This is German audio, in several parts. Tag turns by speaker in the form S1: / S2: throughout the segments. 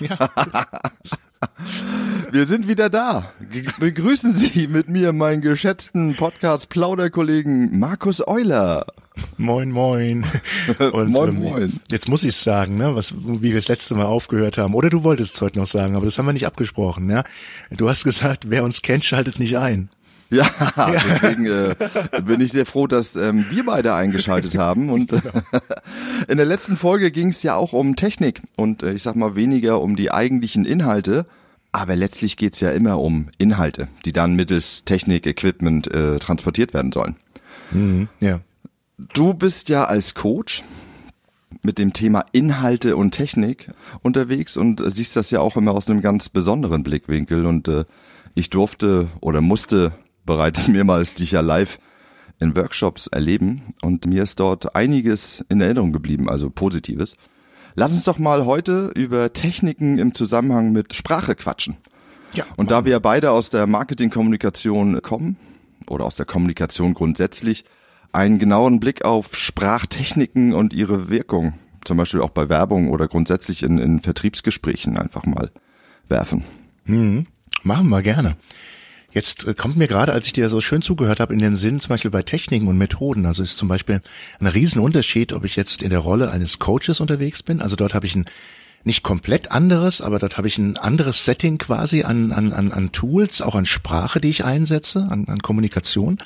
S1: Ja.
S2: Wir sind wieder da. Begrüßen Sie mit mir meinen geschätzten Podcast-Plauderkollegen Markus Euler.
S1: Moin, moin.
S2: Und, moin, ähm, moin.
S1: Jetzt muss ich sagen, ne, was, wie wir das letzte Mal aufgehört haben. Oder du wolltest es heute noch sagen, aber das haben wir nicht abgesprochen. Ja? Du hast gesagt, wer uns kennt, schaltet nicht ein.
S2: Ja, deswegen äh, bin ich sehr froh, dass ähm, wir beide eingeschaltet haben. Und äh, in der letzten Folge ging es ja auch um Technik und äh, ich sag mal weniger um die eigentlichen Inhalte. Aber letztlich geht's ja immer um Inhalte, die dann mittels Technik, Equipment äh, transportiert werden sollen.
S1: Mhm, ja.
S2: Du bist ja als Coach mit dem Thema Inhalte und Technik unterwegs und äh, siehst das ja auch immer aus einem ganz besonderen Blickwinkel. Und äh, ich durfte oder musste bereits mehrmals dich ja live in Workshops erleben und mir ist dort einiges in Erinnerung geblieben, also Positives. Lass uns doch mal heute über Techniken im Zusammenhang mit Sprache quatschen. Ja. Und da wir beide aus der Marketingkommunikation kommen oder aus der Kommunikation grundsätzlich, einen genaueren Blick auf Sprachtechniken und ihre Wirkung, zum Beispiel auch bei Werbung oder grundsätzlich in, in Vertriebsgesprächen einfach mal werfen.
S1: Mhm. Machen wir gerne. Jetzt äh, kommt mir gerade, als ich dir so schön zugehört habe, in den Sinn, zum Beispiel bei Techniken und Methoden. Also ist zum Beispiel ein Riesenunterschied, ob ich jetzt in der Rolle eines Coaches unterwegs bin. Also dort habe ich ein nicht komplett anderes, aber dort habe ich ein anderes Setting quasi an, an, an, an Tools, auch an Sprache, die ich einsetze, an, an Kommunikation.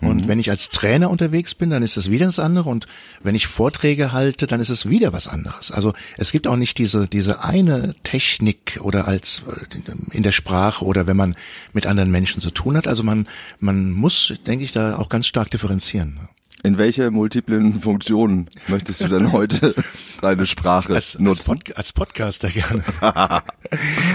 S1: Und mhm. wenn ich als Trainer unterwegs bin, dann ist es wieder das andere. Und wenn ich Vorträge halte, dann ist es wieder was anderes. Also es gibt auch nicht diese, diese eine Technik oder als äh, in der Sprache oder wenn man mit anderen Menschen zu tun hat. Also man, man muss, denke ich, da auch ganz stark differenzieren.
S2: In welche multiplen Funktionen möchtest du denn heute deine Sprache als, nutzen?
S1: Als, Pod, als Podcaster gerne.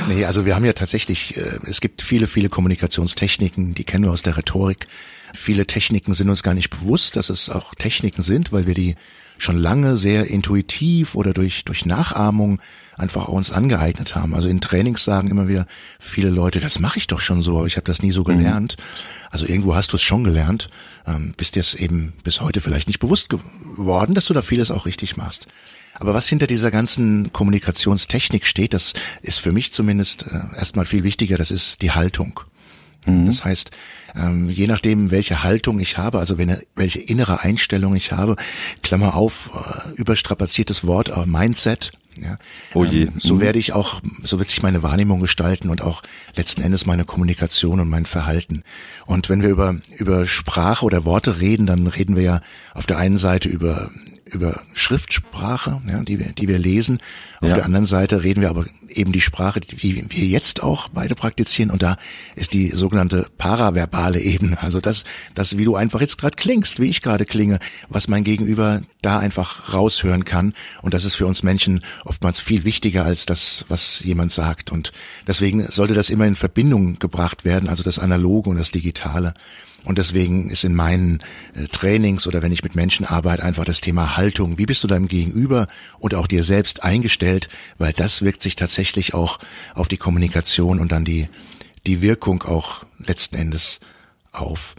S1: nee, also wir haben ja tatsächlich, äh, es gibt viele, viele Kommunikationstechniken, die kennen wir aus der Rhetorik. Viele Techniken sind uns gar nicht bewusst, dass es auch Techniken sind, weil wir die schon lange sehr intuitiv oder durch, durch Nachahmung einfach uns angeeignet haben. Also in Trainings sagen immer wieder viele Leute, das mache ich doch schon so, aber ich habe das nie so mhm. gelernt. Mhm. Also irgendwo hast du es schon gelernt, ähm, bist dir es eben bis heute vielleicht nicht bewusst geworden, dass du da vieles auch richtig machst. Aber was hinter dieser ganzen Kommunikationstechnik steht, das ist für mich zumindest äh, erstmal viel wichtiger, das ist die Haltung. Mhm. Das heißt, ähm, je nachdem, welche Haltung ich habe, also wenn, welche innere Einstellung ich habe, Klammer auf, äh, überstrapaziertes Wort, äh, Mindset, ja,
S2: oh je.
S1: Ähm, so mhm. werde ich auch, so wird sich meine Wahrnehmung gestalten und auch letzten Endes meine Kommunikation und mein Verhalten. Und wenn wir über, über Sprache oder Worte reden, dann reden wir ja auf der einen Seite über über Schriftsprache, ja, die wir, die wir lesen. Auf ja. der anderen Seite reden wir aber eben die Sprache, die wir jetzt auch beide praktizieren. Und da ist die sogenannte paraverbale Ebene. Also das, das, wie du einfach jetzt gerade klingst, wie ich gerade klinge, was mein Gegenüber da einfach raushören kann. Und das ist für uns Menschen oftmals viel wichtiger als das, was jemand sagt. Und deswegen sollte das immer in Verbindung gebracht werden, also das Analoge und das Digitale. Und deswegen ist in meinen äh, Trainings oder wenn ich mit Menschen arbeite, einfach das Thema Haltung. Wie bist du deinem Gegenüber und auch dir selbst eingestellt? Weil das wirkt sich tatsächlich auch auf die Kommunikation und dann die, die Wirkung auch letzten Endes auf.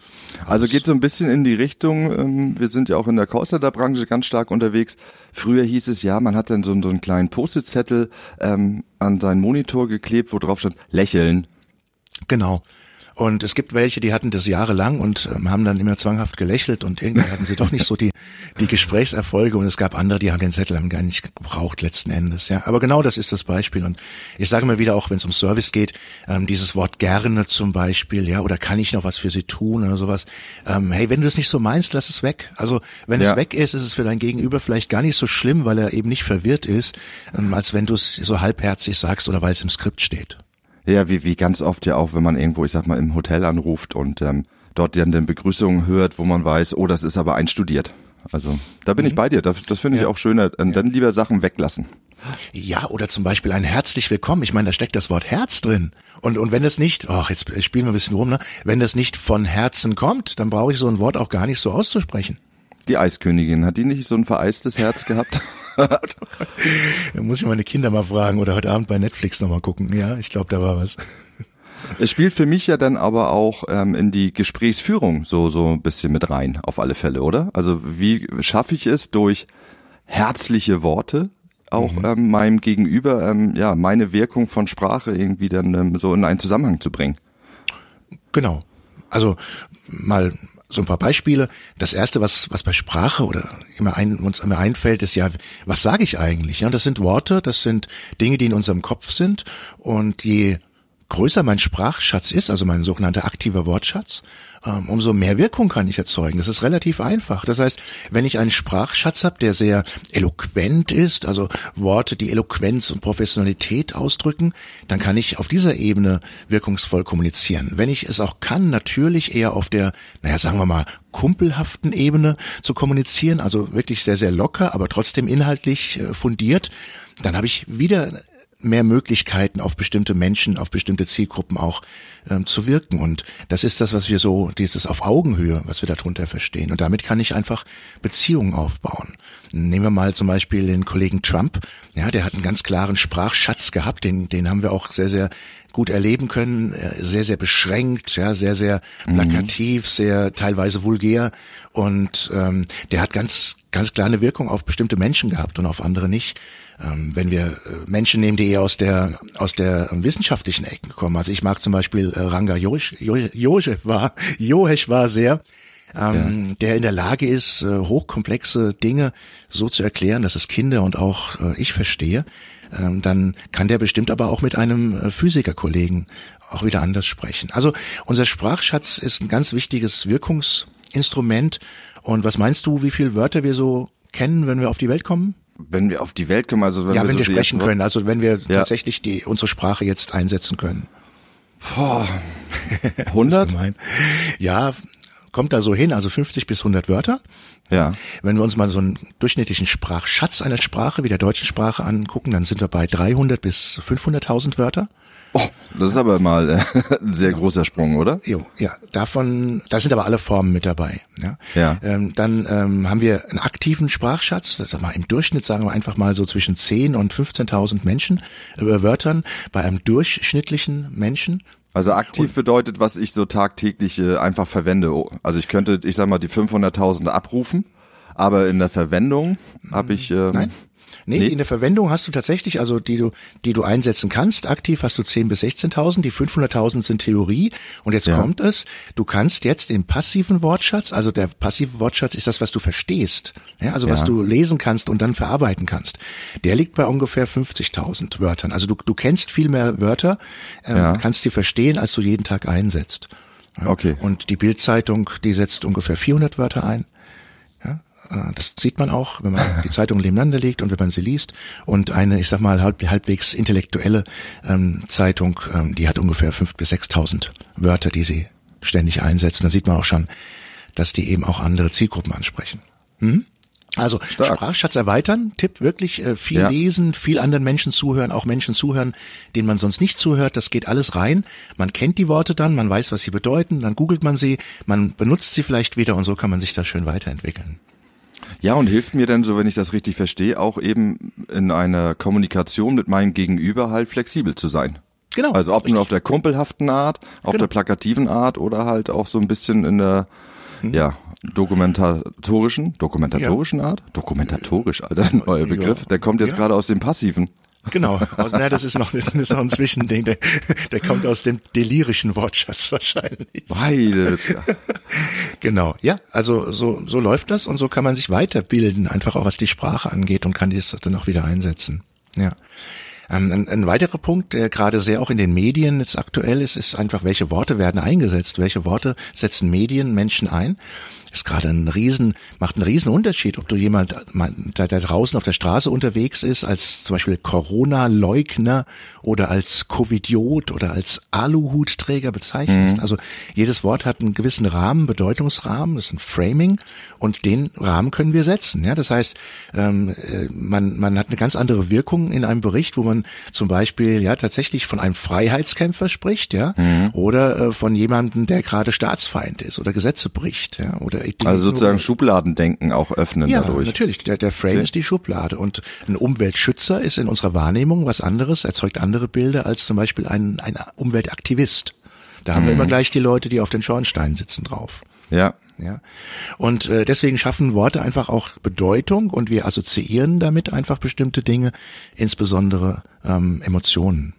S2: Also geht so ein bisschen in die Richtung, ähm, wir sind ja auch in der Callcenter-Branche ganz stark unterwegs. Früher hieß es ja, man hat dann so, so einen kleinen Post-it-Zettel ähm, an seinen Monitor geklebt, wo drauf stand, lächeln.
S1: Genau. Und es gibt welche, die hatten das jahrelang und ähm, haben dann immer zwanghaft gelächelt und irgendwann hatten sie doch nicht so die, die Gesprächserfolge und es gab andere, die haben den Zettel haben gar nicht gebraucht letzten Endes. Ja, aber genau das ist das Beispiel und ich sage immer wieder auch, wenn es um Service geht, ähm, dieses Wort gerne zum Beispiel, ja, oder kann ich noch was für Sie tun oder sowas. Ähm, hey, wenn du das nicht so meinst, lass es weg. Also wenn ja. es weg ist, ist es für dein Gegenüber vielleicht gar nicht so schlimm, weil er eben nicht verwirrt ist, ähm, als wenn du es so halbherzig sagst oder weil es im Skript steht.
S2: Ja, wie, wie ganz oft ja auch, wenn man irgendwo, ich sag mal, im Hotel anruft und ähm, dort dann den Begrüßungen hört, wo man weiß, oh, das ist aber einstudiert. Also da bin mhm. ich bei dir. Das, das finde ich ja. auch schöner. Ja. Dann lieber Sachen weglassen.
S1: Ja, oder zum Beispiel ein herzlich willkommen. Ich meine, da steckt das Wort Herz drin. Und, und wenn es nicht, ach, jetzt spielen wir ein bisschen rum, ne? Wenn das nicht von Herzen kommt, dann brauche ich so ein Wort auch gar nicht so auszusprechen.
S2: Die Eiskönigin, hat die nicht so ein vereistes Herz gehabt?
S1: da muss ich meine Kinder mal fragen oder heute Abend bei Netflix nochmal gucken. Ja, ich glaube, da war was.
S2: Es spielt für mich ja dann aber auch ähm, in die Gesprächsführung so so ein bisschen mit rein, auf alle Fälle, oder? Also wie schaffe ich es durch herzliche Worte auch mhm. ähm, meinem Gegenüber ähm, ja meine Wirkung von Sprache irgendwie dann ähm, so in einen Zusammenhang zu bringen.
S1: Genau. Also mal so ein paar Beispiele. Das erste, was, was bei Sprache oder immer ein, uns immer einfällt, ist ja, was sage ich eigentlich? Ja, das sind Worte, das sind Dinge, die in unserem Kopf sind. Und je größer mein Sprachschatz ist, also mein sogenannter aktiver Wortschatz, ähm, umso mehr Wirkung kann ich erzeugen. Das ist relativ einfach. Das heißt, wenn ich einen Sprachschatz habe, der sehr eloquent ist, also Worte, die Eloquenz und Professionalität ausdrücken, dann kann ich auf dieser Ebene wirkungsvoll kommunizieren. Wenn ich es auch kann, natürlich eher auf der, naja, sagen wir mal, kumpelhaften Ebene zu kommunizieren, also wirklich sehr, sehr locker, aber trotzdem inhaltlich äh, fundiert, dann habe ich wieder mehr Möglichkeiten auf bestimmte Menschen, auf bestimmte Zielgruppen auch ähm, zu wirken. Und das ist das, was wir so, dieses auf Augenhöhe, was wir darunter verstehen. Und damit kann ich einfach Beziehungen aufbauen. Nehmen wir mal zum Beispiel den Kollegen Trump. Ja, der hat einen ganz klaren Sprachschatz gehabt. Den, den haben wir auch sehr, sehr gut erleben können. Äh, sehr, sehr beschränkt, ja, sehr, sehr mhm. plakativ, mhm. sehr teilweise vulgär. Und ähm, der hat ganz, ganz klar eine Wirkung auf bestimmte Menschen gehabt und auf andere nicht wenn wir äh, Menschen nehmen, die eher aus der aus der wissenschaftlichen Ecke kommen. Also ich mag zum Beispiel äh, Ranga Josh, Josh war Johesh war sehr, ähm, ja. der in der Lage ist, äh, hochkomplexe Dinge so zu erklären, dass es Kinder und auch ich verstehe. Ähm, dann kann der bestimmt aber auch mit einem Physikerkollegen auch wieder anders sprechen. Also unser Sprachschatz ist ein ganz wichtiges Wirkungsinstrument. Und was meinst du, wie viele Wörter wir so kennen, wenn wir auf die Welt kommen?
S2: Wenn wir auf die Welt kommen, also wenn
S1: ja,
S2: wir
S1: wenn
S2: so
S1: wir sprechen können, also wenn wir ja. tatsächlich die unsere Sprache jetzt einsetzen können.
S2: Boah, 100?
S1: ja, kommt da so hin, also 50 bis 100 Wörter.
S2: Ja.
S1: Wenn wir uns mal so einen durchschnittlichen Sprachschatz einer Sprache wie der deutschen Sprache angucken, dann sind wir bei 300 bis 500.000 Wörter.
S2: Oh, das ist aber mal äh, ein sehr großer Sprung, oder?
S1: Jo, ja, davon, da sind aber alle Formen mit dabei. Ja.
S2: ja.
S1: Ähm, dann ähm, haben wir einen aktiven Sprachschatz, das mal im Durchschnitt sagen wir einfach mal so zwischen 10 und 15.000 Menschen äh, Wörtern bei einem durchschnittlichen Menschen.
S2: Also aktiv und, bedeutet, was ich so tagtäglich äh, einfach verwende. Also ich könnte, ich sag mal, die 500.000 abrufen, aber in der Verwendung habe ich ähm,
S1: Nein? Nee, nee, in der Verwendung hast du tatsächlich, also die du, die du einsetzen kannst, aktiv hast du 10.000 bis 16.000, die 500.000 sind Theorie. Und jetzt ja. kommt es, du kannst jetzt den passiven Wortschatz, also der passive Wortschatz ist das, was du verstehst, ja, also ja. was du lesen kannst und dann verarbeiten kannst. Der liegt bei ungefähr 50.000 Wörtern. Also du, du kennst viel mehr Wörter, ähm, ja. kannst sie verstehen, als du jeden Tag einsetzt.
S2: Okay.
S1: Und die Bildzeitung, die setzt ungefähr 400 Wörter ein. Äh, das sieht man auch, wenn man die Zeitung nebeneinander legt und wenn man sie liest. Und eine, ich sag mal, halb, halbwegs intellektuelle ähm, Zeitung, ähm, die hat ungefähr fünf bis sechstausend Wörter, die sie ständig einsetzen. Da sieht man auch schon, dass die eben auch andere Zielgruppen ansprechen. Hm? Also Stark. Sprachschatz erweitern, Tipp wirklich äh, viel ja. lesen, viel anderen Menschen zuhören, auch Menschen zuhören, denen man sonst nicht zuhört. Das geht alles rein. Man kennt die Worte dann, man weiß, was sie bedeuten, dann googelt man sie, man benutzt sie vielleicht wieder und so kann man sich da schön weiterentwickeln.
S2: Ja, und hilft mir dann, so wenn ich das richtig verstehe, auch eben in einer Kommunikation mit meinem Gegenüber halt flexibel zu sein.
S1: Genau.
S2: Also ob nur auf der kumpelhaften Art, auf genau. der plakativen Art oder halt auch so ein bisschen in der, hm. ja, dokumentatorischen, dokumentatorischen ja. Art? Dokumentatorisch, alter, neuer Begriff. Ja. Der kommt jetzt ja. gerade aus dem Passiven.
S1: Genau, also, naja, das ist noch, das ist noch ein Zwischending, der, der kommt aus dem delirischen Wortschatz wahrscheinlich.
S2: Beide.
S1: genau, ja, also so, so läuft das und so kann man sich weiterbilden, einfach auch was die Sprache angeht und kann das dann auch wieder einsetzen. Ja. Ähm, ein, ein weiterer Punkt, der gerade sehr auch in den Medien jetzt aktuell ist, ist einfach, welche Worte werden eingesetzt, welche Worte setzen Medien Menschen ein ist gerade ein Riesen, macht einen riesen Unterschied, ob du jemand, der, der draußen auf der Straße unterwegs ist, als zum Beispiel Corona-Leugner oder als Covidiot oder als Aluhutträger bezeichnest. Mhm. Also jedes Wort hat einen gewissen Rahmen, Bedeutungsrahmen, das ist ein Framing und den Rahmen können wir setzen. Ja, das heißt, ähm, äh, man, man hat eine ganz andere Wirkung in einem Bericht, wo man zum Beispiel ja tatsächlich von einem Freiheitskämpfer spricht, ja, mhm. oder äh, von jemandem, der gerade Staatsfeind ist oder Gesetze bricht, ja, oder
S2: also sozusagen Schubladendenken auch öffnen
S1: ja,
S2: dadurch.
S1: natürlich. Der, der Frame okay. ist die Schublade und ein Umweltschützer ist in unserer Wahrnehmung was anderes, erzeugt andere Bilder als zum Beispiel ein, ein Umweltaktivist. Da haben mhm. wir immer gleich die Leute, die auf den Schornsteinen sitzen drauf.
S2: Ja.
S1: Ja. Und äh, deswegen schaffen Worte einfach auch Bedeutung und wir assoziieren damit einfach bestimmte Dinge, insbesondere ähm, Emotionen.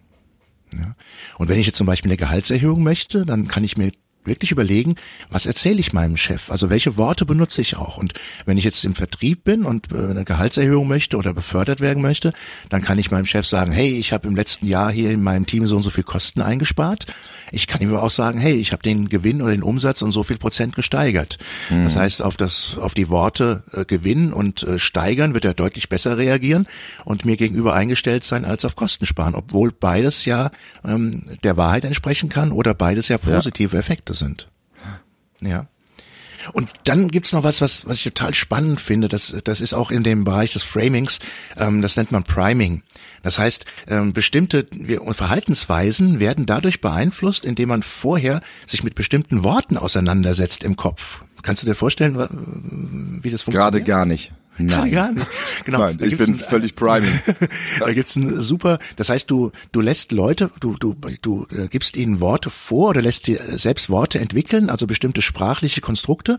S1: Ja. Und wenn ich jetzt zum Beispiel eine Gehaltserhöhung möchte, dann kann ich mir wirklich überlegen, was erzähle ich meinem Chef? Also welche Worte benutze ich auch? Und wenn ich jetzt im Vertrieb bin und äh, eine Gehaltserhöhung möchte oder befördert werden möchte, dann kann ich meinem Chef sagen, hey, ich habe im letzten Jahr hier in meinem Team so und so viel Kosten eingespart. Ich kann ihm aber auch sagen, hey, ich habe den Gewinn oder den Umsatz um so viel Prozent gesteigert. Mhm. Das heißt, auf das, auf die Worte äh, Gewinn und äh, steigern wird er deutlich besser reagieren und mir gegenüber eingestellt sein als auf Kosten sparen, obwohl beides ja ähm, der Wahrheit entsprechen kann oder beides ja positive ja. Effekte sind. Ja. Und dann gibt's noch was, was, was ich total spannend finde. Das, das ist auch in dem Bereich des Framings. Ähm, das nennt man Priming. Das heißt, ähm, bestimmte Verhaltensweisen werden dadurch beeinflusst, indem man vorher sich mit bestimmten Worten auseinandersetzt im Kopf. Kannst du dir vorstellen, wie das funktioniert?
S2: Gerade gar nicht.
S1: Nein. Gar nicht.
S2: Genau. Nein, ich bin ein, völlig priming.
S1: da gibt's ein super, das heißt, du, du lässt Leute, du, du, du äh, gibst ihnen Worte vor oder lässt sie selbst Worte entwickeln, also bestimmte sprachliche Konstrukte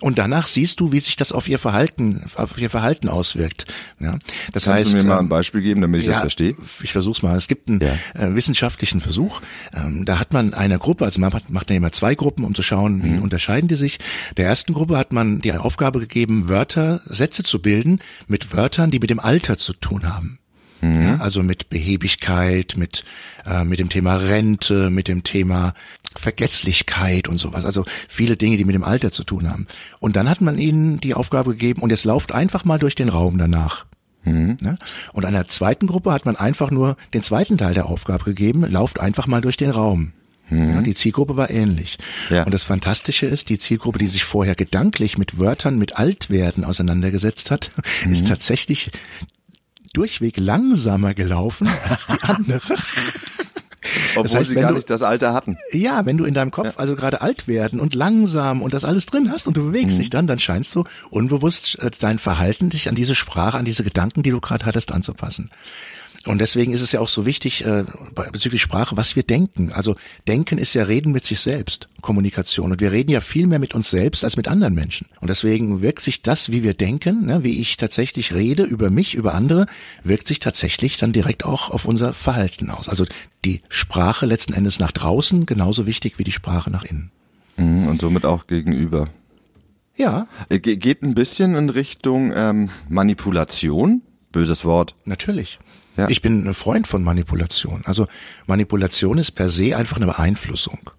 S1: und danach siehst du, wie sich das auf ihr Verhalten, auf ihr Verhalten auswirkt. Ja, das
S2: Kannst
S1: heißt,
S2: du mir mal ein ähm, Beispiel geben, damit ich ja, das verstehe?
S1: Ich versuch's mal. Es gibt einen ja. äh, wissenschaftlichen Versuch, ähm, da hat man eine Gruppe, also man macht, macht dann immer zwei Gruppen, um zu schauen, wie mhm. unterscheiden die sich. Der ersten Gruppe hat man die Aufgabe gegeben, Wörter, Sätze zu bilden mit Wörtern, die mit dem Alter zu tun haben. Mhm. Ja, also mit Behebigkeit, mit, äh, mit dem Thema Rente, mit dem Thema Vergetzlichkeit und sowas. Also viele Dinge, die mit dem Alter zu tun haben. Und dann hat man ihnen die Aufgabe gegeben, und jetzt lauft einfach mal durch den Raum danach. Mhm. Ja? Und einer zweiten Gruppe hat man einfach nur den zweiten Teil der Aufgabe gegeben, lauft einfach mal durch den Raum. Mhm. Ja, die Zielgruppe war ähnlich. Ja. Und das Fantastische ist, die Zielgruppe, die sich vorher gedanklich mit Wörtern mit Altwerden auseinandergesetzt hat, mhm. ist tatsächlich durchweg langsamer gelaufen als die andere.
S2: Obwohl das heißt, sie gar du, nicht das Alter hatten.
S1: Ja, wenn du in deinem Kopf ja. also gerade alt werden und langsam und das alles drin hast und du bewegst mhm. dich dann, dann scheinst du unbewusst äh, dein Verhalten dich an diese Sprache, an diese Gedanken, die du gerade hattest, anzupassen. Und deswegen ist es ja auch so wichtig äh, bezüglich Sprache, was wir denken. Also denken ist ja reden mit sich selbst, Kommunikation. Und wir reden ja viel mehr mit uns selbst als mit anderen Menschen. Und deswegen wirkt sich das, wie wir denken, ne, wie ich tatsächlich rede über mich, über andere, wirkt sich tatsächlich dann direkt auch auf unser Verhalten aus. Also die Sprache letzten Endes nach draußen genauso wichtig wie die Sprache nach innen.
S2: Mhm, und somit auch gegenüber.
S1: Ja.
S2: Äh, geht ein bisschen in Richtung ähm, Manipulation. Böses Wort.
S1: Natürlich. Ja. Ich bin ein Freund von Manipulation. Also Manipulation ist per se einfach eine Beeinflussung.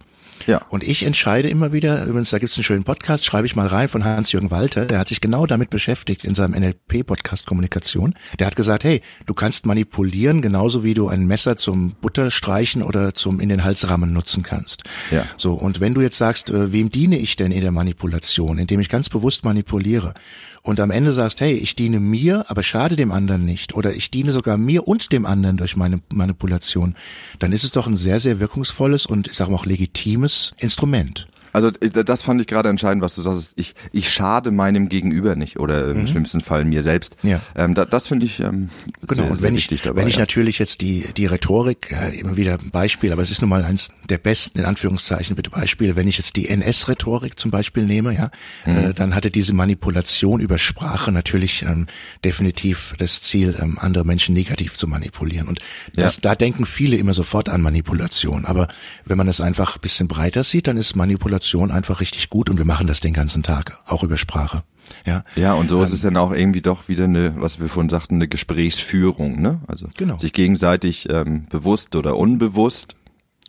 S1: Ja. Und ich entscheide immer wieder, übrigens, da gibt es einen schönen Podcast, schreibe ich mal rein von Hans-Jürgen Walter, der hat sich genau damit beschäftigt in seinem NLP-Podcast Kommunikation. Der hat gesagt, hey, du kannst manipulieren, genauso wie du ein Messer zum Butterstreichen oder zum in den Halsrahmen nutzen kannst. Ja. So, und wenn du jetzt sagst, äh, wem diene ich denn in der Manipulation, indem ich ganz bewusst manipuliere, und am Ende sagst, hey, ich diene mir, aber schade dem anderen nicht, oder ich diene sogar mir und dem anderen durch meine Manipulation, dann ist es doch ein sehr, sehr wirkungsvolles und ich sage mal auch legitimes Instrument.
S2: Also äh, das fand ich gerade entscheidend, was du sagst. Ich, ich schade meinem Gegenüber nicht oder im mhm. schlimmsten Fall mir selbst. Ja. Ähm, da, das finde ich ähm,
S1: genau. Sehr, und wenn ich dabei, wenn ich ja. natürlich jetzt die die Rhetorik äh, immer wieder ein Beispiel, aber es ist nun mal eins der besten in Anführungszeichen bitte Beispiele. Wenn ich jetzt die NS-Rhetorik zum Beispiel nehme, ja, mhm. äh, dann hatte diese Manipulation über Sprache natürlich ähm, definitiv das Ziel, ähm, andere Menschen negativ zu manipulieren. Und das, ja. da denken viele immer sofort an Manipulation. Aber wenn man es einfach ein bisschen breiter sieht, dann ist Manipulation Kommunikation einfach richtig gut und wir machen das den ganzen Tag, auch über Sprache. Ja,
S2: ja und so ähm, ist es dann auch irgendwie doch wieder eine, was wir vorhin sagten, eine Gesprächsführung, ne? Also genau. sich gegenseitig ähm, bewusst oder unbewusst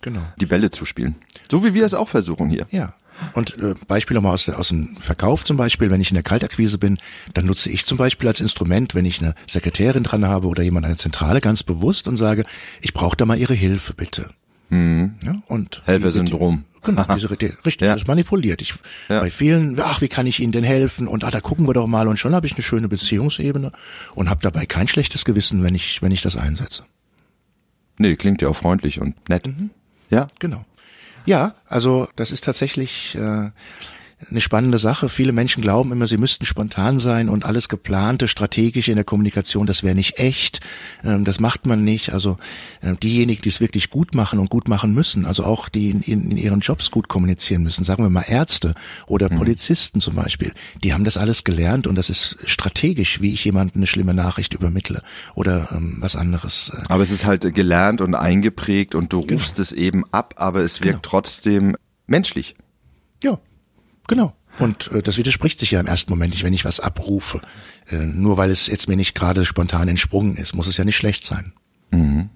S2: genau. die Bälle zu spielen. So wie wir es auch versuchen hier.
S1: Ja, und äh, Beispiel nochmal aus, aus dem Verkauf zum Beispiel, wenn ich in der Kaltakquise bin, dann nutze ich zum Beispiel als Instrument, wenn ich eine Sekretärin dran habe oder jemand eine Zentrale ganz bewusst und sage, ich brauche da mal Ihre Hilfe bitte.
S2: Mhm. Ja, und
S1: Helfersyndrom. Genau, diese, richtig, ja. das ist manipuliert. Ich, ja. Bei vielen, ach, wie kann ich Ihnen denn helfen? Und ach, da gucken wir doch mal. Und schon habe ich eine schöne Beziehungsebene und habe dabei kein schlechtes Gewissen, wenn ich, wenn ich das einsetze.
S2: Nee, klingt ja auch freundlich und nett. Mhm.
S1: Ja? Genau. Ja, also das ist tatsächlich, äh, eine spannende Sache. Viele Menschen glauben immer, sie müssten spontan sein und alles geplante, strategische in der Kommunikation, das wäre nicht echt. Ähm, das macht man nicht. Also äh, diejenigen, die es wirklich gut machen und gut machen müssen, also auch die in, in, in ihren Jobs gut kommunizieren müssen, sagen wir mal Ärzte oder mhm. Polizisten zum Beispiel, die haben das alles gelernt und das ist strategisch, wie ich jemandem eine schlimme Nachricht übermittle oder ähm, was anderes.
S2: Äh. Aber es ist halt gelernt und eingeprägt und du genau. rufst es eben ab, aber es wirkt genau. trotzdem menschlich.
S1: Genau. Und äh, das widerspricht sich ja im ersten Moment nicht, wenn ich was abrufe. Äh, nur weil es jetzt mir nicht gerade spontan entsprungen ist, muss es ja nicht schlecht sein. Mhm.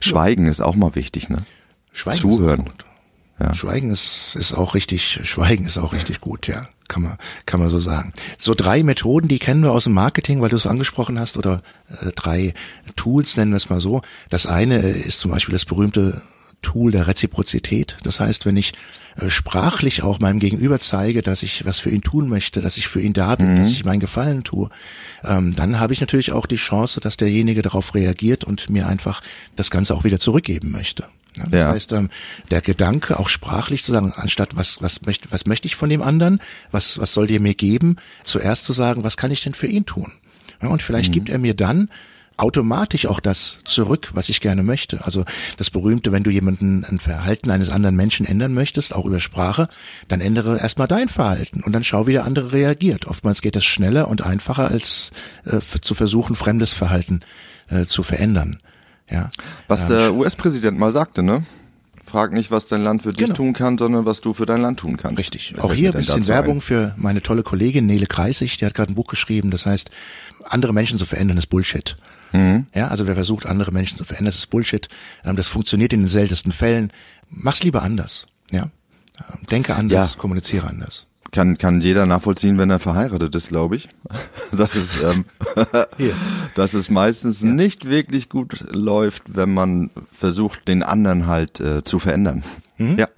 S2: Schweigen ja. ist auch mal wichtig, ne?
S1: Schweigen Zuhören. Ist ja. Schweigen ist, ist auch richtig, Schweigen ist auch richtig gut, ja. Kann man, kann man so sagen. So drei Methoden, die kennen wir aus dem Marketing, weil du es angesprochen hast, oder äh, drei Tools, nennen wir es mal so. Das eine äh, ist zum Beispiel das berühmte Tool der Reziprozität. Das heißt, wenn ich äh, sprachlich auch meinem Gegenüber zeige, dass ich was für ihn tun möchte, dass ich für ihn da bin, mhm. dass ich meinen Gefallen tue, ähm, dann habe ich natürlich auch die Chance, dass derjenige darauf reagiert und mir einfach das Ganze auch wieder zurückgeben möchte. Ja, das ja. heißt, ähm, der Gedanke, auch sprachlich zu sagen, anstatt was, was möchte, was möchte ich von dem anderen, was, was soll der mir geben, zuerst zu sagen, was kann ich denn für ihn tun? Ja, und vielleicht mhm. gibt er mir dann automatisch auch das zurück, was ich gerne möchte. Also das berühmte, wenn du jemanden ein Verhalten eines anderen Menschen ändern möchtest, auch über Sprache, dann ändere erstmal dein Verhalten und dann schau, wie der andere reagiert. Oftmals geht das schneller und einfacher, als äh, zu versuchen, fremdes Verhalten äh, zu verändern. Ja.
S2: Was ähm, der US-Präsident mal sagte, ne? Frag nicht, was dein Land für dich genau. tun kann, sondern was du für dein Land tun kannst.
S1: Richtig. Auch hier ein bisschen Werbung ein. für meine tolle Kollegin Nele Kreisig, die hat gerade ein Buch geschrieben, das heißt, andere Menschen zu verändern ist Bullshit. Mhm. Ja, also wer versucht, andere Menschen zu verändern, das ist Bullshit. Ähm, das funktioniert in den seltensten Fällen. Mach's lieber anders. Ja, ähm, denke anders, ja. kommuniziere anders.
S2: Kann kann jeder nachvollziehen, wenn er verheiratet ist, glaube ich. Das ist ähm, dass es meistens ja. nicht wirklich gut läuft, wenn man versucht, den anderen halt äh, zu verändern. Mhm. Ja.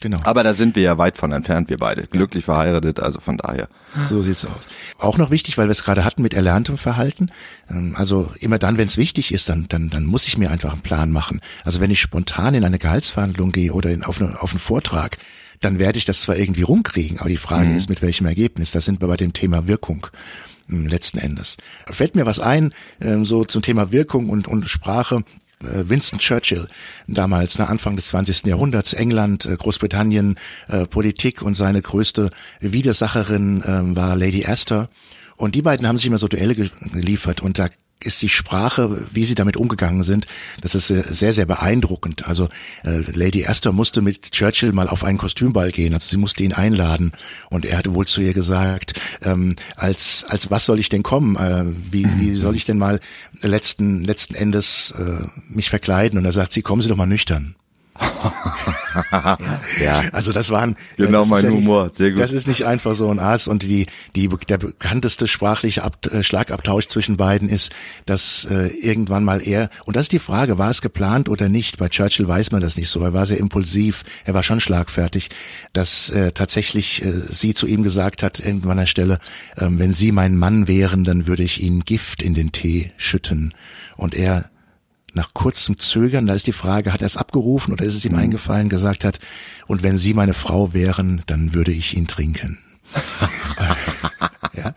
S2: Genau. Aber da sind wir ja weit von entfernt, wir beide. Glücklich verheiratet, also von daher.
S1: So sieht's aus. Auch noch wichtig, weil wir es gerade hatten mit erlerntem Verhalten. Ähm, also immer dann, wenn es wichtig ist, dann, dann, dann muss ich mir einfach einen Plan machen. Also wenn ich spontan in eine Gehaltsverhandlung gehe oder in, auf, eine, auf einen Vortrag, dann werde ich das zwar irgendwie rumkriegen, aber die Frage mhm. ist, mit welchem Ergebnis. Da sind wir bei dem Thema Wirkung hm, letzten Endes. Fällt mir was ein, ähm, so zum Thema Wirkung und, und Sprache. Äh, Winston Churchill, damals, ne, Anfang des 20. Jahrhunderts, England, äh, Großbritannien, äh, Politik und seine größte Widersacherin äh, war Lady Astor. Und die beiden haben sich immer so Duelle geliefert und da ist die Sprache, wie sie damit umgegangen sind, das ist sehr, sehr beeindruckend. Also äh, Lady Astor musste mit Churchill mal auf einen Kostümball gehen, also sie musste ihn einladen und er hatte wohl zu ihr gesagt, ähm, als als was soll ich denn kommen? Äh, wie, wie soll ich denn mal letzten letzten Endes äh, mich verkleiden? Und er sagt sie, kommen Sie doch mal nüchtern ja. Also das waren
S2: genau das mein ja Humor,
S1: nicht,
S2: sehr gut.
S1: Das ist nicht einfach so ein Arzt und die die der bekannteste sprachliche Ab, äh, Schlagabtausch zwischen beiden ist, dass äh, irgendwann mal er und das ist die Frage, war es geplant oder nicht? Bei Churchill weiß man das nicht so. Er war sehr impulsiv, er war schon schlagfertig, dass äh, tatsächlich äh, sie zu ihm gesagt hat irgendwann an der Stelle, äh, wenn Sie mein Mann wären, dann würde ich Ihnen Gift in den Tee schütten und er nach kurzem Zögern, da ist die Frage, hat er es abgerufen oder ist es ihm mhm. eingefallen, gesagt hat, und wenn Sie meine Frau wären, dann würde ich ihn trinken. ja.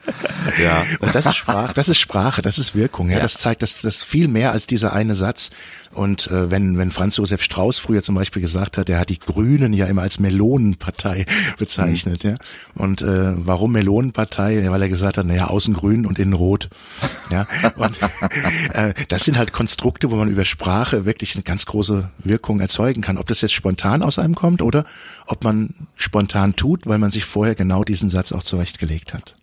S1: Ja. Und das ist Sprache, das ist Sprache, das ist Wirkung. Ja, ja. das zeigt, dass das viel mehr als dieser eine Satz. Und äh, wenn wenn Franz Josef Strauß früher zum Beispiel gesagt hat, er hat die Grünen ja immer als Melonenpartei bezeichnet, mhm. ja. Und äh, warum Melonenpartei? Weil er gesagt hat, naja, außen grün und innen rot. Ja. Und äh, das sind halt Konstrukte, wo man über Sprache wirklich eine ganz große Wirkung erzeugen kann. Ob das jetzt spontan aus einem kommt oder ob man spontan tut, weil man sich vorher genau diesen Satz auch zurechtgelegt hat.